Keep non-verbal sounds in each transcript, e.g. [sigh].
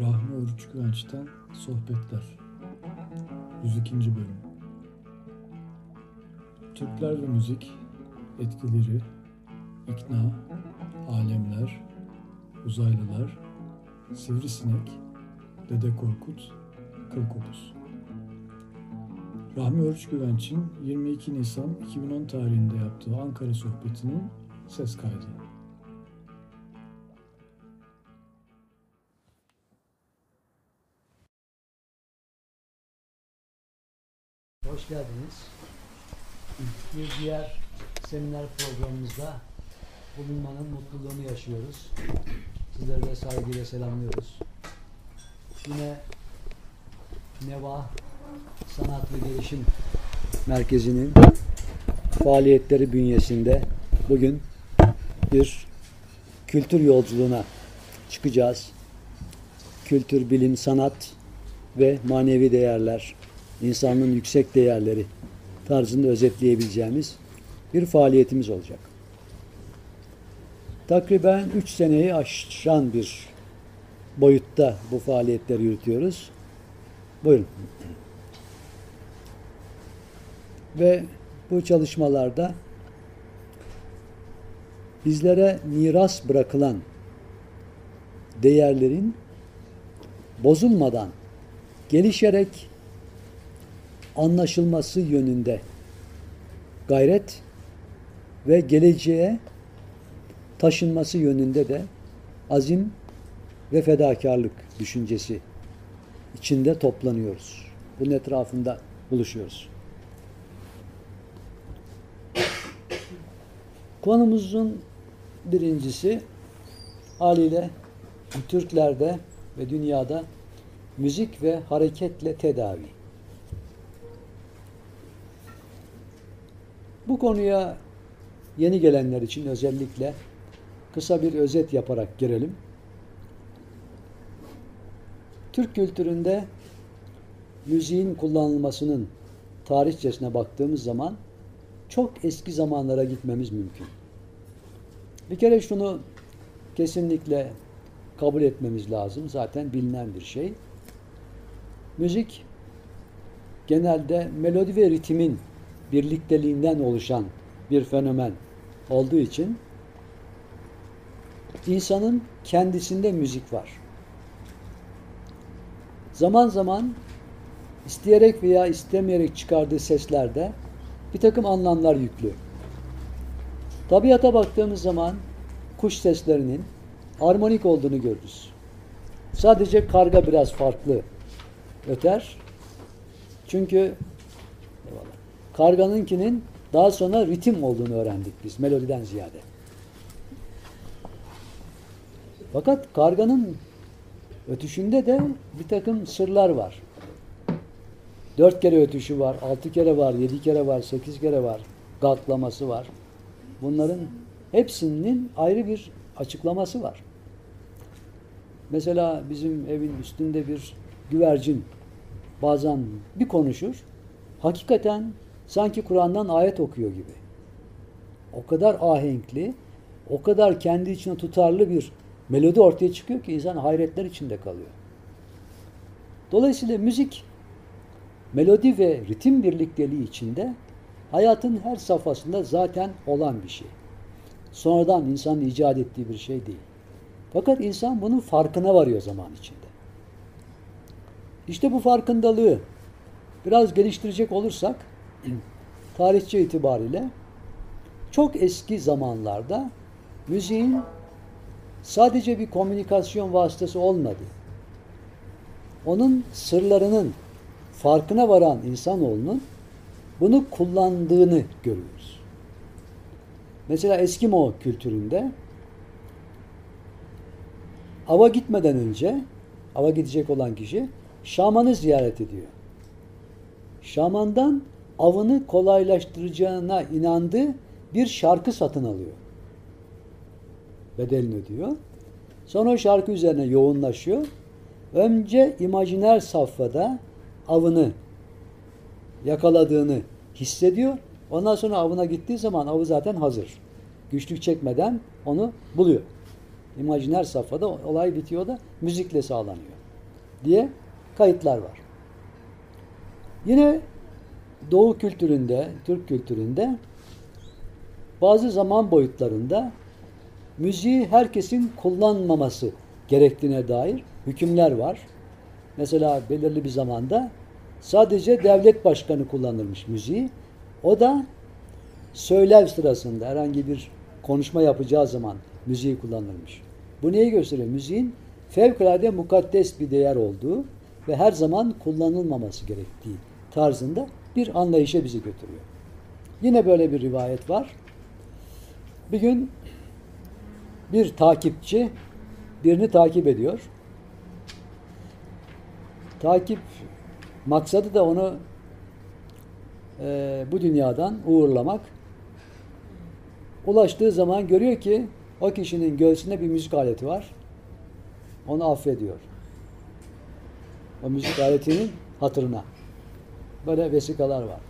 Rahmi Oruç Güvenç'ten Sohbetler 102. Bölüm Türkler ve Müzik Etkileri İkna Alemler Uzaylılar Sivrisinek Dede Korkut Kıl Kopuz Rahmi Oruç Güvenç'in 22 Nisan 2010 tarihinde yaptığı Ankara sohbetinin ses kaydı. Geldiniz. Bir diğer seminer programımızda bulunmanın mutluluğunu yaşıyoruz. Sizleri de saygıyla selamlıyoruz. Yine Neva Sanat ve Gelişim Merkezi'nin faaliyetleri bünyesinde bugün bir kültür yolculuğuna çıkacağız. Kültür, bilim, sanat ve manevi değerler, insanlığın yüksek değerleri tarzında özetleyebileceğimiz bir faaliyetimiz olacak. Takriben 3 seneyi aşan bir boyutta bu faaliyetleri yürütüyoruz. Buyurun. Ve bu çalışmalarda bizlere miras bırakılan değerlerin bozulmadan gelişerek anlaşılması yönünde gayret ve geleceğe taşınması yönünde de azim ve fedakarlık düşüncesi içinde toplanıyoruz. Bunun etrafında buluşuyoruz. Konumuzun birincisi haliyle Türklerde ve dünyada müzik ve hareketle tedavi. Bu konuya yeni gelenler için özellikle kısa bir özet yaparak girelim. Türk kültüründe müziğin kullanılmasının tarihçesine baktığımız zaman çok eski zamanlara gitmemiz mümkün. Bir kere şunu kesinlikle kabul etmemiz lazım. Zaten bilinen bir şey. Müzik genelde melodi ve ritmin birlikteliğinden oluşan bir fenomen olduğu için insanın kendisinde müzik var. Zaman zaman isteyerek veya istemeyerek çıkardığı seslerde bir takım anlamlar yüklü. Tabiata baktığımız zaman kuş seslerinin armonik olduğunu görürüz. Sadece karga biraz farklı öter. Çünkü karganınkinin daha sonra ritim olduğunu öğrendik biz melodiden ziyade. Fakat karganın ötüşünde de bir takım sırlar var. Dört kere ötüşü var, altı kere var, yedi kere var, sekiz kere var, galklaması var. Bunların hepsinin ayrı bir açıklaması var. Mesela bizim evin üstünde bir güvercin bazen bir konuşur, hakikaten sanki Kur'an'dan ayet okuyor gibi. O kadar ahenkli, o kadar kendi içine tutarlı bir melodi ortaya çıkıyor ki insan hayretler içinde kalıyor. Dolayısıyla müzik melodi ve ritim birlikteliği içinde hayatın her safhasında zaten olan bir şey. Sonradan insanın icat ettiği bir şey değil. Fakat insan bunun farkına varıyor zaman içinde. İşte bu farkındalığı biraz geliştirecek olursak tarihçi itibariyle çok eski zamanlarda müziğin sadece bir komünikasyon vasıtası olmadı. Onun sırlarının farkına varan insanoğlunun bunu kullandığını görüyoruz. Mesela Eskimo kültüründe ava gitmeden önce ava gidecek olan kişi şamanı ziyaret ediyor. Şamandan avını kolaylaştıracağına inandığı bir şarkı satın alıyor. Bedelini ödüyor. Sonra o şarkı üzerine yoğunlaşıyor. Önce imajiner safhada avını yakaladığını hissediyor. Ondan sonra avına gittiği zaman avı zaten hazır. Güçlük çekmeden onu buluyor. İmajiner safhada olay bitiyor da müzikle sağlanıyor. diye kayıtlar var. Yine Doğu kültüründe, Türk kültüründe bazı zaman boyutlarında müziği herkesin kullanmaması gerektiğine dair hükümler var. Mesela belirli bir zamanda sadece devlet başkanı kullanırmış müziği. O da söylev sırasında herhangi bir konuşma yapacağı zaman müziği kullanırmış. Bu neyi gösteriyor? Müziğin fevkalade mukaddes bir değer olduğu ve her zaman kullanılmaması gerektiği tarzında bir anlayışa bizi götürüyor. Yine böyle bir rivayet var. Bir gün bir takipçi birini takip ediyor. Takip maksadı da onu e, bu dünyadan uğurlamak. Ulaştığı zaman görüyor ki o kişinin göğsünde bir müzik aleti var. Onu affediyor. O müzik aletinin hatırına. Böyle vesikalar var.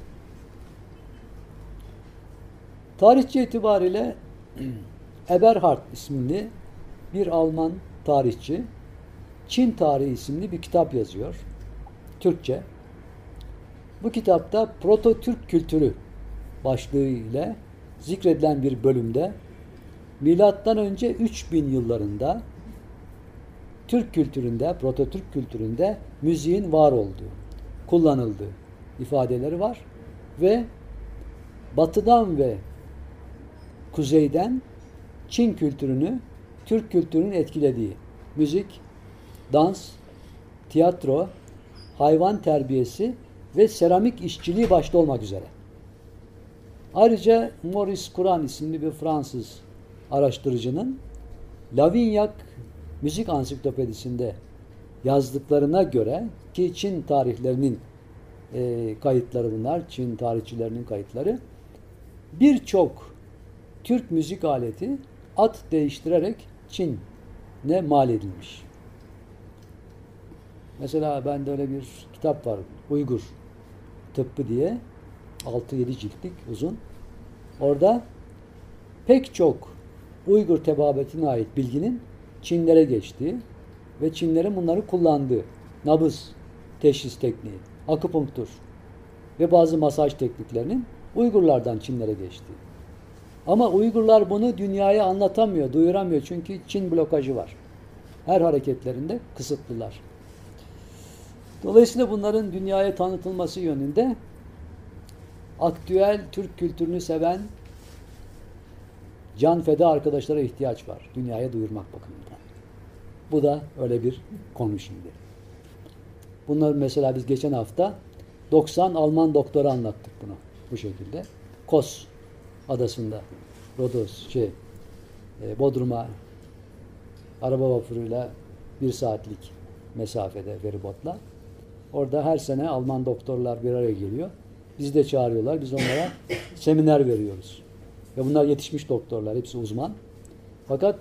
Tarihçi itibariyle [clears throat] Eberhard isminde bir Alman tarihçi Çin Tarihi isimli bir kitap yazıyor. Türkçe. Bu kitapta Proto-Türk kültürü başlığı ile zikredilen bir bölümde milattan önce 3000 yıllarında Türk kültüründe, Proto-Türk kültüründe müziğin var olduğu, kullanıldığı ifadeleri var ve batıdan ve kuzeyden Çin kültürünü Türk kültürünün etkilediği müzik, dans, tiyatro, hayvan terbiyesi ve seramik işçiliği başta olmak üzere. Ayrıca Maurice Kuran isimli bir Fransız araştırıcının Lavignac Müzik Ansiklopedisinde yazdıklarına göre ki Çin tarihlerinin e, kayıtları bunlar, Çin tarihçilerinin kayıtları birçok Türk müzik aleti at değiştirerek Çin'e mal edilmiş. Mesela bende öyle bir kitap var. Uygur tıbbı diye 6-7 ciltlik uzun. Orada pek çok Uygur tebabetine ait bilginin Çinlere geçtiği ve Çinlerin bunları kullandığı nabız teşhis tekniği, akupunktur ve bazı masaj tekniklerinin Uygurlardan Çinlere geçtiği. Ama Uygurlar bunu dünyaya anlatamıyor, duyuramıyor çünkü Çin blokajı var. Her hareketlerinde kısıtlılar. Dolayısıyla bunların dünyaya tanıtılması yönünde aktüel Türk kültürünü seven can feda arkadaşlara ihtiyaç var. Dünyaya duyurmak bakımından. Bu da öyle bir konu şimdi. Bunlar mesela biz geçen hafta 90 Alman doktora anlattık bunu bu şekilde. Kos adasında Rodos şey e, Bodrum'a araba vapuruyla bir saatlik mesafede feribotla. Orada her sene Alman doktorlar bir araya geliyor. Bizi de çağırıyorlar. Biz onlara [coughs] seminer veriyoruz. Ve bunlar yetişmiş doktorlar. Hepsi uzman. Fakat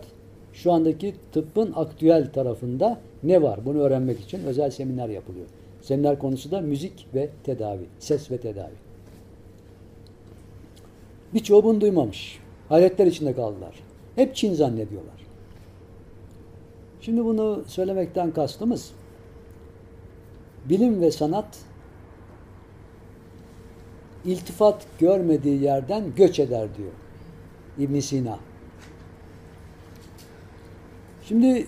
şu andaki tıbbın aktüel tarafında ne var? Bunu öğrenmek için özel seminer yapılıyor. Seminer konusu da müzik ve tedavi. Ses ve tedavi. Birçoğu bunu duymamış. Hayretler içinde kaldılar. Hep Çin zannediyorlar. Şimdi bunu söylemekten kastımız bilim ve sanat iltifat görmediği yerden göç eder diyor İbn Sina. Şimdi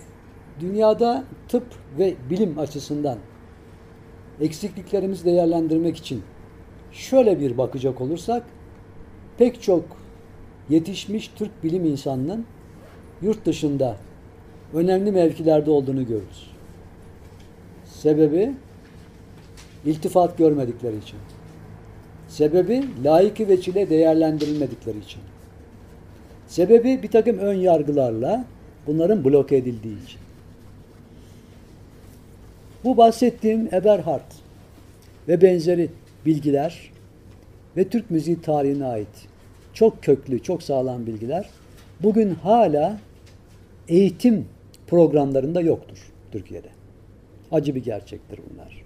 dünyada tıp ve bilim açısından eksikliklerimizi değerlendirmek için şöyle bir bakacak olursak pek çok yetişmiş Türk bilim insanının yurt dışında önemli mevkilerde olduğunu görürüz. Sebebi iltifat görmedikleri için. Sebebi layıkı ve çile değerlendirilmedikleri için. Sebebi bir takım ön yargılarla bunların bloke edildiği için. Bu bahsettiğim Eberhard ve benzeri bilgiler ve Türk müziği tarihine ait çok köklü, çok sağlam bilgiler bugün hala eğitim programlarında yoktur Türkiye'de. Acı bir gerçektir bunlar.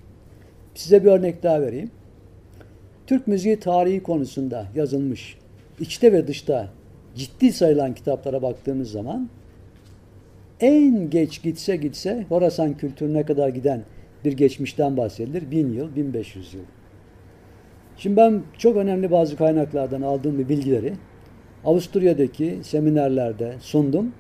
Size bir örnek daha vereyim. Türk müziği tarihi konusunda yazılmış içte ve dışta ciddi sayılan kitaplara baktığımız zaman en geç gitse gitse Horasan kültürüne kadar giden bir geçmişten bahsedilir. Bin yıl, 1500 yıl. Şimdi ben çok önemli bazı kaynaklardan aldığım bir bilgileri Avusturya'daki seminerlerde sundum.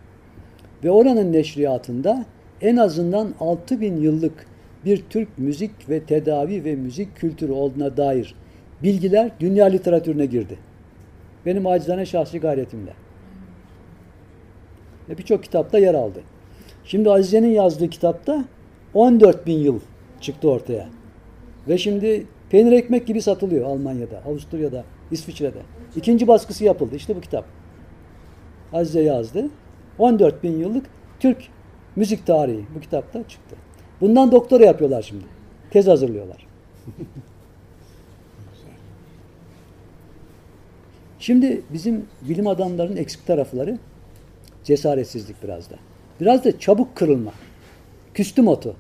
Ve oranın neşriyatında en azından 6000 yıllık bir Türk müzik ve tedavi ve müzik kültürü olduğuna dair bilgiler dünya literatürüne girdi. Benim acizane şahsi gayretimle. Ve birçok kitapta yer aldı. Şimdi Azize'nin yazdığı kitapta 14 bin yıl çıktı ortaya. Ve şimdi peynir ekmek gibi satılıyor Almanya'da, Avusturya'da, İsviçre'de. İkinci baskısı yapıldı. İşte bu kitap. Azize yazdı. 14 bin yıllık Türk müzik tarihi bu kitapta çıktı. Bundan doktora yapıyorlar şimdi. Tez hazırlıyorlar. Şimdi bizim bilim adamlarının eksik tarafları cesaretsizlik biraz da. Biraz da çabuk kırılma. Küstüm otu.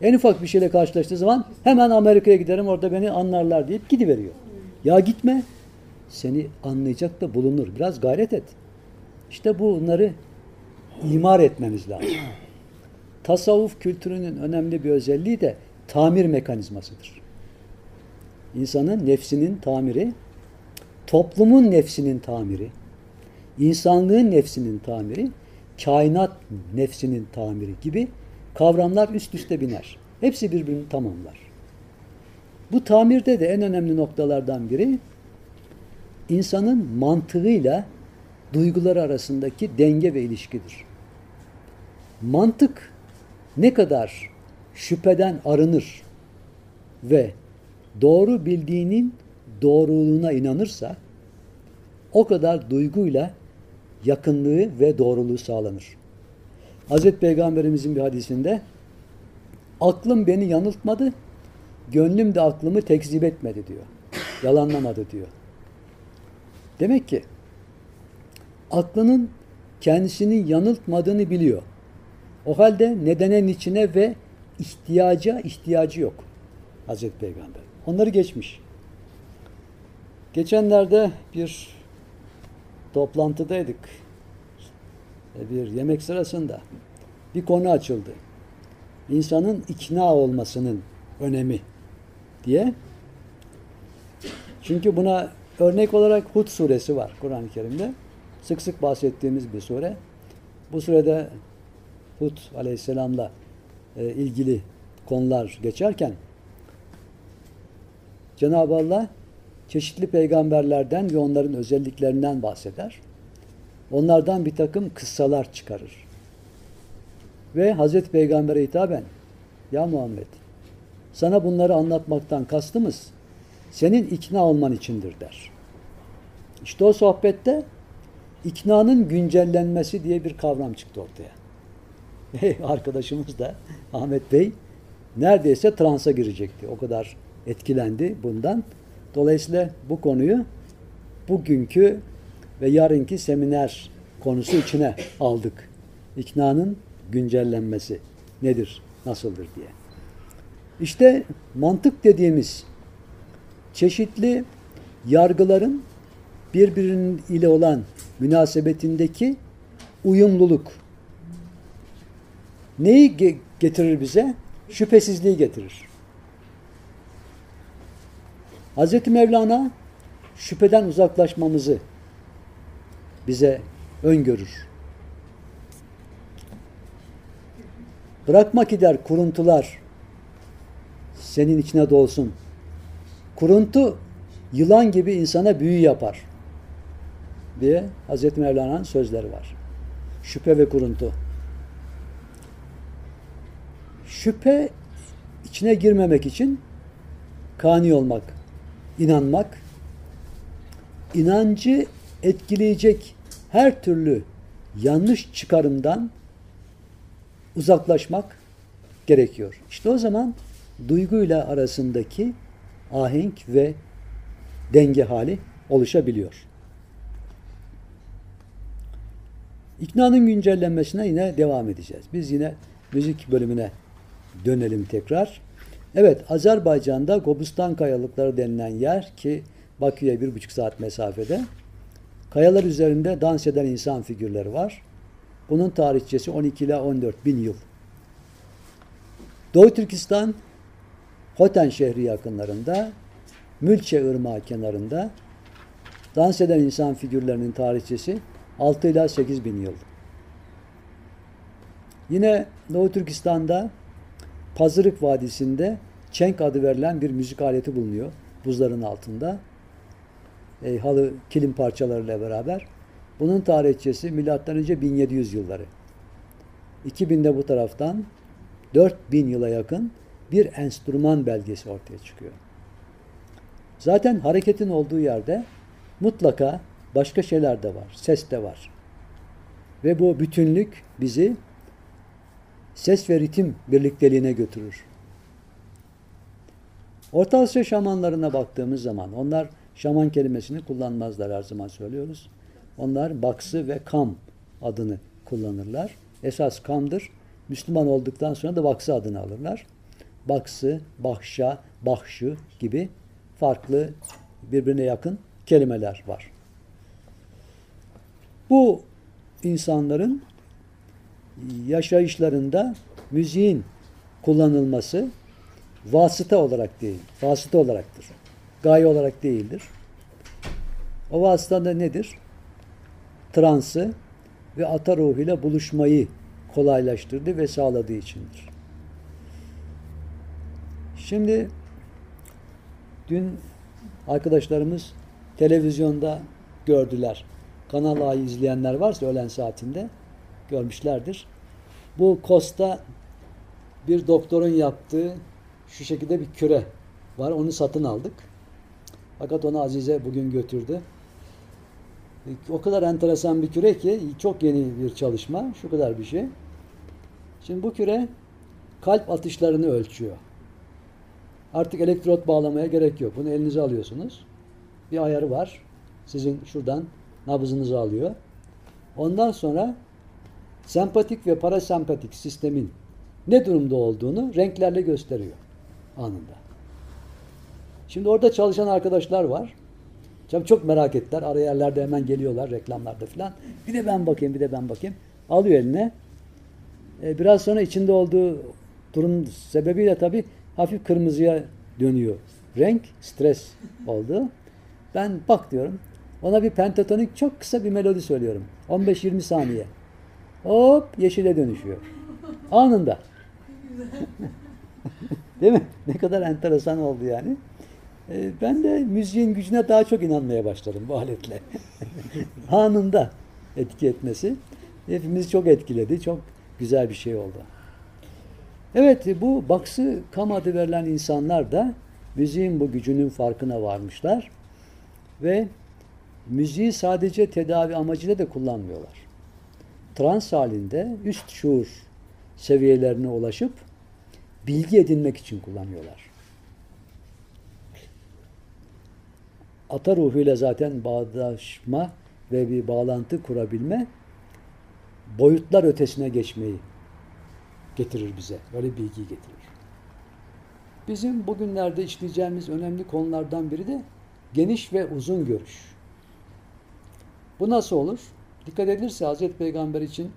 En ufak bir şeyle karşılaştığı zaman hemen Amerika'ya giderim orada beni anlarlar deyip gidiveriyor. Ya gitme. Seni anlayacak da bulunur. Biraz gayret et. İşte bunları imar etmemiz lazım. [clears throat] Tasavvuf kültürünün önemli bir özelliği de tamir mekanizmasıdır. İnsanın nefsinin tamiri, toplumun nefsinin tamiri, insanlığın nefsinin tamiri, kainat nefsinin tamiri gibi kavramlar üst üste biner. Hepsi birbirini tamamlar. Bu tamirde de en önemli noktalardan biri insanın mantığıyla duyguları arasındaki denge ve ilişkidir. Mantık ne kadar şüpheden arınır ve doğru bildiğinin doğruluğuna inanırsa o kadar duyguyla yakınlığı ve doğruluğu sağlanır. Hazreti Peygamberimizin bir hadisinde aklım beni yanıltmadı, gönlüm de aklımı tekzip etmedi diyor. Yalanlamadı diyor. Demek ki aklının kendisini yanıltmadığını biliyor. O halde nedenen içine ve ihtiyaca ihtiyacı yok. Hazreti Peygamber. Onları geçmiş. Geçenlerde bir toplantıdaydık. Bir yemek sırasında bir konu açıldı. İnsanın ikna olmasının önemi diye. Çünkü buna örnek olarak Hud suresi var Kur'an-ı Kerim'de. Sık sık bahsettiğimiz bir sure. Bu surede Hud aleyhisselamla e, ilgili konular geçerken Cenab-ı Allah çeşitli peygamberlerden ve onların özelliklerinden bahseder. Onlardan bir takım kıssalar çıkarır. Ve Hazreti Peygamber'e hitaben Ya Muhammed sana bunları anlatmaktan kastımız senin ikna olman içindir der. İşte o sohbette iknanın güncellenmesi diye bir kavram çıktı ortaya. [laughs] Arkadaşımız da Ahmet Bey neredeyse transa girecekti. O kadar etkilendi bundan. Dolayısıyla bu konuyu bugünkü ve yarınki seminer konusu içine aldık. İknanın güncellenmesi nedir, nasıldır diye. İşte mantık dediğimiz çeşitli yargıların birbirinin ile olan münasebetindeki uyumluluk neyi getirir bize? Şüphesizliği getirir. Hz. Mevlana şüpheden uzaklaşmamızı bize öngörür. Bırakma gider kuruntular senin içine dolsun. Kuruntu yılan gibi insana büyü yapar diye Hazreti Mevlana'nın sözleri var. Şüphe ve kuruntu. Şüphe içine girmemek için kani olmak, inanmak, inancı etkileyecek her türlü yanlış çıkarımdan uzaklaşmak gerekiyor. İşte o zaman duyguyla arasındaki ahenk ve denge hali oluşabiliyor. İknanın güncellenmesine yine devam edeceğiz. Biz yine müzik bölümüne dönelim tekrar. Evet, Azerbaycan'da Gobustan Kayalıkları denilen yer ki Bakü'ye bir buçuk saat mesafede. Kayalar üzerinde dans eden insan figürleri var. Bunun tarihçesi 12 ile 14 bin yıl. Doğu Türkistan Hoten şehri yakınlarında Mülçe Irmağı kenarında dans eden insan figürlerinin tarihçesi 6 ila 8 bin yıl. Yine Doğu Türkistan'da Pazırık Vadisi'nde çenk adı verilen bir müzik aleti bulunuyor buzların altında. E, halı kilim parçalarıyla beraber. Bunun tarihçesi milattan önce 1700 yılları. 2000'de bu taraftan 4000 yıla yakın bir enstrüman belgesi ortaya çıkıyor. Zaten hareketin olduğu yerde mutlaka başka şeyler de var. Ses de var. Ve bu bütünlük bizi ses ve ritim birlikteliğine götürür. Orta Asya şamanlarına baktığımız zaman onlar şaman kelimesini kullanmazlar her zaman söylüyoruz. Onlar baksı ve kam adını kullanırlar. Esas kamdır. Müslüman olduktan sonra da baksı adını alırlar. Baksı, bahşa, bahşı gibi farklı birbirine yakın kelimeler var. Bu insanların yaşayışlarında müziğin kullanılması vasıta olarak değil, vasıta olaraktır. Gaye olarak değildir. O vasıta da nedir? Transı ve ata ruhuyla buluşmayı kolaylaştırdı ve sağladığı içindir. Şimdi dün arkadaşlarımız televizyonda gördüler. Kanal A'yı izleyenler varsa öğlen saatinde görmüşlerdir. Bu Kosta bir doktorun yaptığı şu şekilde bir küre var. Onu satın aldık. Fakat onu Azize bugün götürdü. O kadar enteresan bir küre ki çok yeni bir çalışma. Şu kadar bir şey. Şimdi bu küre kalp atışlarını ölçüyor. Artık elektrot bağlamaya gerek yok. Bunu elinize alıyorsunuz. Bir ayarı var. Sizin şuradan nabzınızı alıyor. Ondan sonra sempatik ve parasempatik sistemin ne durumda olduğunu renklerle gösteriyor anında. Şimdi orada çalışan arkadaşlar var. Tabii çok merak ettiler. Ara yerlerde hemen geliyorlar reklamlarda falan. Bir de ben bakayım, bir de ben bakayım. Alıyor eline. Ee, biraz sonra içinde olduğu durum sebebiyle tabii hafif kırmızıya dönüyor. Renk, stres oldu. Ben bak diyorum. Ona bir pentatonik çok kısa bir melodi söylüyorum. 15-20 saniye. Hop yeşile dönüşüyor. Anında. Değil mi? Ne kadar enteresan oldu yani. Ee, ben de müziğin gücüne daha çok inanmaya başladım bu aletle. [laughs] Anında etki etmesi. Hepimizi çok etkiledi. Çok güzel bir şey oldu. Evet bu baksı kam adı verilen insanlar da müziğin bu gücünün farkına varmışlar. Ve müziği sadece tedavi amacıyla da kullanmıyorlar. Trans halinde üst şuur seviyelerine ulaşıp bilgi edinmek için kullanıyorlar. Ata ruhuyla zaten bağdaşma ve bir bağlantı kurabilme boyutlar ötesine geçmeyi getirir bize. Böyle bilgi getirir. Bizim bugünlerde işleyeceğimiz önemli konulardan biri de geniş ve uzun görüş. Bu nasıl olur? Dikkat edilirse Hazreti Peygamber için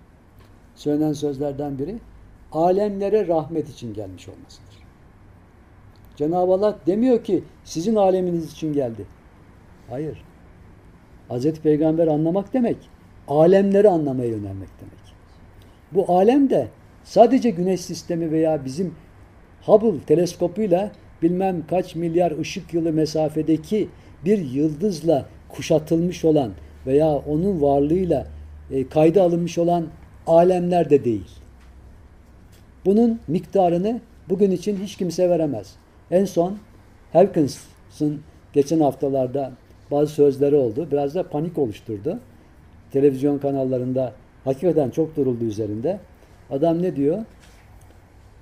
söylenen sözlerden biri alemlere rahmet için gelmiş olmasıdır. Cenab-ı Allah demiyor ki sizin aleminiz için geldi. Hayır. Hazreti Peygamber anlamak demek, alemleri anlamaya yönelmek demek. Bu alem de sadece güneş sistemi veya bizim Hubble teleskopuyla bilmem kaç milyar ışık yılı mesafedeki bir yıldızla kuşatılmış olan veya onun varlığıyla e, kayda alınmış olan alemler de değil. Bunun miktarını bugün için hiç kimse veremez. En son Hawkins'ın geçen haftalarda bazı sözleri oldu. Biraz da panik oluşturdu. Televizyon kanallarında hakikaten çok duruldu üzerinde. Adam ne diyor?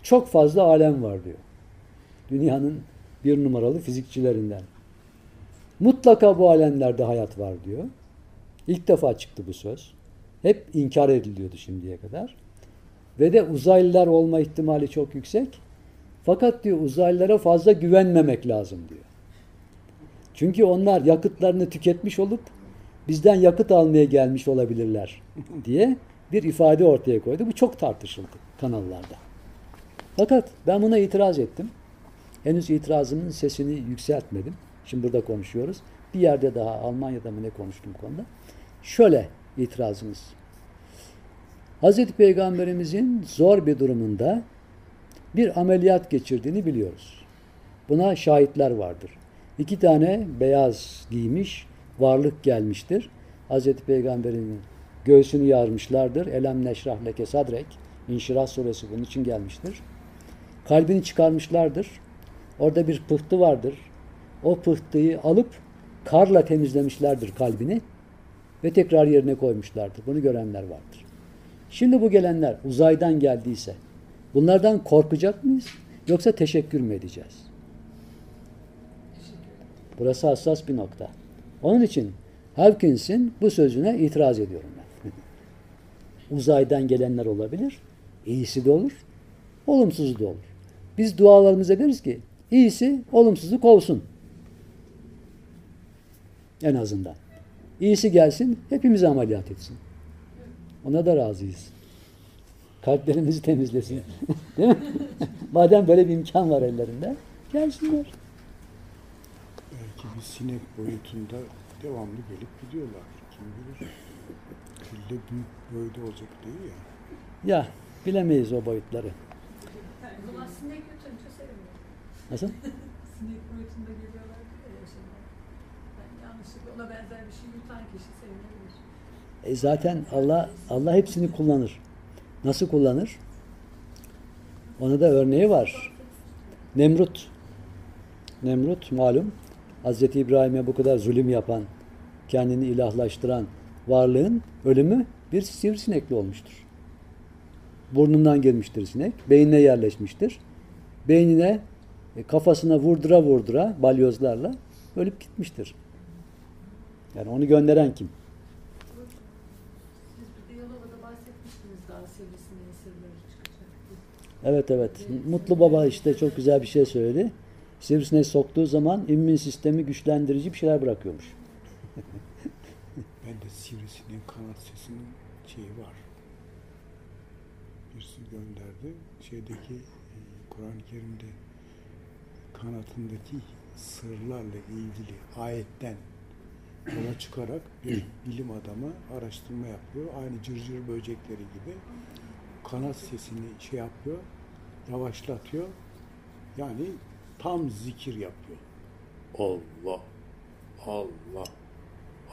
Çok fazla alem var diyor. Dünyanın bir numaralı fizikçilerinden. Mutlaka bu alemlerde hayat var diyor. İlk defa çıktı bu söz. Hep inkar ediliyordu şimdiye kadar. Ve de uzaylılar olma ihtimali çok yüksek. Fakat diyor uzaylılara fazla güvenmemek lazım diyor. Çünkü onlar yakıtlarını tüketmiş olup bizden yakıt almaya gelmiş olabilirler [laughs] diye bir ifade ortaya koydu. Bu çok tartışıldı kanallarda. Fakat ben buna itiraz ettim. Henüz itirazımın sesini yükseltmedim. Şimdi burada konuşuyoruz. Bir yerde daha Almanya'da mı ne konuştum konuda. Şöyle itirazımız. Hazreti Peygamberimizin zor bir durumunda bir ameliyat geçirdiğini biliyoruz. Buna şahitler vardır. İki tane beyaz giymiş varlık gelmiştir. Hazreti Peygamber'in göğsünü yarmışlardır. Elem neşrah leke sadrek. İnşirah suresi bunun için gelmiştir. Kalbini çıkarmışlardır. Orada bir pıhtı vardır. O pıhtıyı alıp karla temizlemişlerdir kalbini ve tekrar yerine koymuşlardır. Bunu görenler vardır. Şimdi bu gelenler uzaydan geldiyse bunlardan korkacak mıyız? Yoksa teşekkür mü edeceğiz? Burası hassas bir nokta. Onun için Hawkins'in bu sözüne itiraz ediyorum ben. [laughs] Uzaydan gelenler olabilir. İyisi de olur. Olumsuzu da olur. Biz dualarımıza deriz ki iyisi olumsuzu kovsun. En azından. İyisi gelsin, hepimizi ameliyat etsin. Ona da razıyız. Kalplerimizi [laughs] temizlesin. [laughs] Değil mi? [laughs] Madem böyle bir imkan var ellerinde, gelsinler. Belki bir sinek boyutunda devamlı gelip gidiyorlar. Kim bilir? İlle büyük boyda olacak değil ya. Ya bilemeyiz o boyutları. Nasıl? Sinek boyutunda geliyorlar diyor ya şimdi. Yani yanlışlıkla ona benzer bir şey yutan kişi sevmeyebilir. E zaten Allah Allah hepsini kullanır. Nasıl kullanır? Ona da örneği var. Nemrut. Nemrut malum Hazreti İbrahim'e bu kadar zulüm yapan, kendini ilahlaştıran varlığın ölümü bir sivrisinekli olmuştur. Burnundan girmiştir sinek, beynine yerleşmiştir. Beynine e, kafasına vurdura vurdura balyozlarla ölüp gitmiştir. Yani onu gönderen kim? Evet evet. Mutlu Baba işte çok güzel bir şey söyledi. Sivrisineği soktuğu zaman immün sistemi güçlendirici bir şeyler bırakıyormuş. [laughs] Ben de sivrisineğin kanat sesinin şeyi var. Birisi gönderdi. Şeydeki e, Kur'an-ı Kerim'de kanatındaki sırlarla ilgili ayetten yola çıkarak bir bilim adamı araştırma yapıyor. Aynı cırcır böcekleri gibi kanat sesini şey yapıyor, yavaşlatıyor. Yani tam zikir yapıyor. Allah, Allah,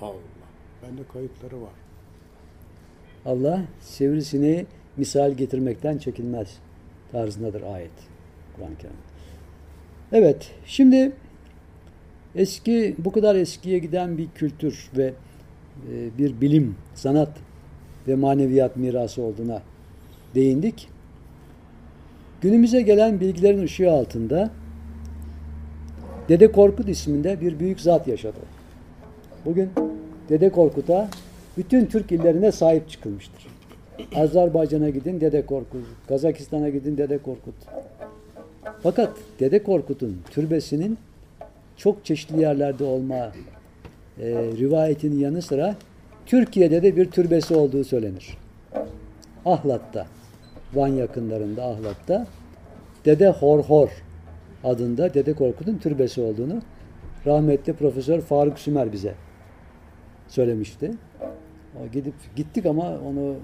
Allah. Bende kayıtları var. Allah sivrisineği misal getirmekten çekinmez tarzındadır ayet Kur'an-ı Kerim. Evet, şimdi eski bu kadar eskiye giden bir kültür ve e, bir bilim, sanat ve maneviyat mirası olduğuna değindik. Günümüze gelen bilgilerin ışığı altında Dede Korkut isminde bir büyük zat yaşadı. Bugün Dede Korkut'a bütün Türk illerine sahip çıkılmıştır. Azerbaycan'a gidin Dede Korkut, Kazakistan'a gidin Dede Korkut. Fakat Dede Korkut'un türbesinin çok çeşitli yerlerde olma e, rivayetinin yanı sıra Türkiye'de de bir türbesi olduğu söylenir. Ahlat'ta, Van yakınlarında Ahlat'ta Dede Horhor adında Dede Korkut'un türbesi olduğunu rahmetli Profesör Faruk Sümer bize söylemişti. O gidip gittik ama onu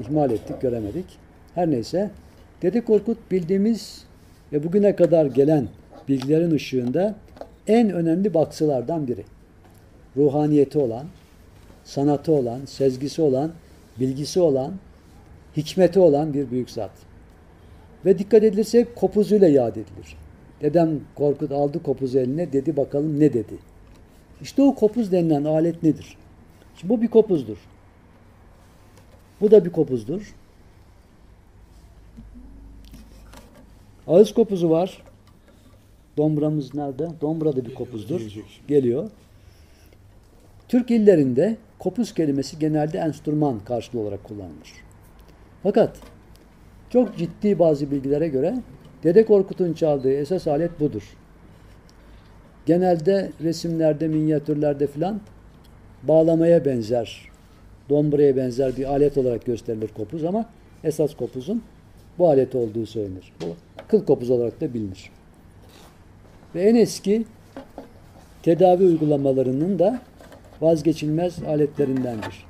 ihmal ettik, göremedik. Her neyse Dede Korkut bildiğimiz ve bugüne kadar gelen bilgilerin ışığında en önemli baksılardan biri. Ruhaniyeti olan, sanatı olan, sezgisi olan, bilgisi olan, hikmeti olan bir büyük zat. Ve dikkat edilirse kopuzuyla yad edilir. Dedem Korkut aldı kopuzu eline dedi bakalım ne dedi. İşte o kopuz denilen alet nedir? Şimdi bu bir kopuzdur. Bu da bir kopuzdur. Ağız kopuzu var. Dombramız nerede? Dombra da bir kopuzdur. Geliyor. Türk illerinde kopuz kelimesi genelde enstrüman karşılığı olarak kullanılır. Fakat çok ciddi bazı bilgilere göre Dede Korkut'un çaldığı esas alet budur. Genelde resimlerde, minyatürlerde filan bağlamaya benzer, dombraya benzer bir alet olarak gösterilir kopuz ama esas kopuzun bu alet olduğu söylenir. Bu kıl kopuz olarak da bilinir. Ve en eski tedavi uygulamalarının da vazgeçilmez aletlerindendir.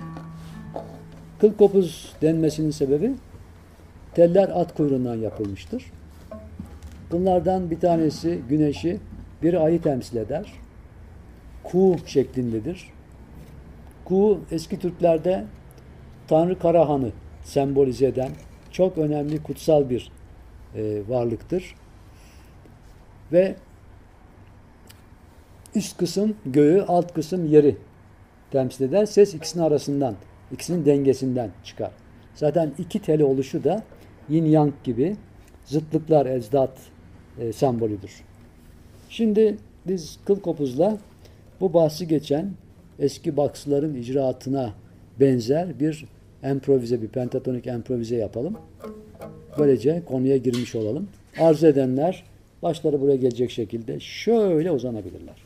Kıl kopuz denmesinin sebebi teller at kuyruğundan yapılmıştır. Bunlardan bir tanesi güneşi, bir ayı temsil eder. Ku şeklindedir. Ku eski Türklerde Tanrı Karahan'ı sembolize eden çok önemli kutsal bir e, varlıktır. Ve üst kısım göğü, alt kısım yeri temsil eder. Ses ikisinin arasından, ikisinin dengesinden çıkar. Zaten iki teli oluşu da yin yang gibi zıtlıklar, ecdat e, sembolüdür. Şimdi biz kıl kopuzla bu bahsi geçen eski baksıların icraatına benzer bir improvize, bir pentatonik improvize yapalım. Böylece konuya girmiş olalım. Arzu edenler başları buraya gelecek şekilde şöyle uzanabilirler.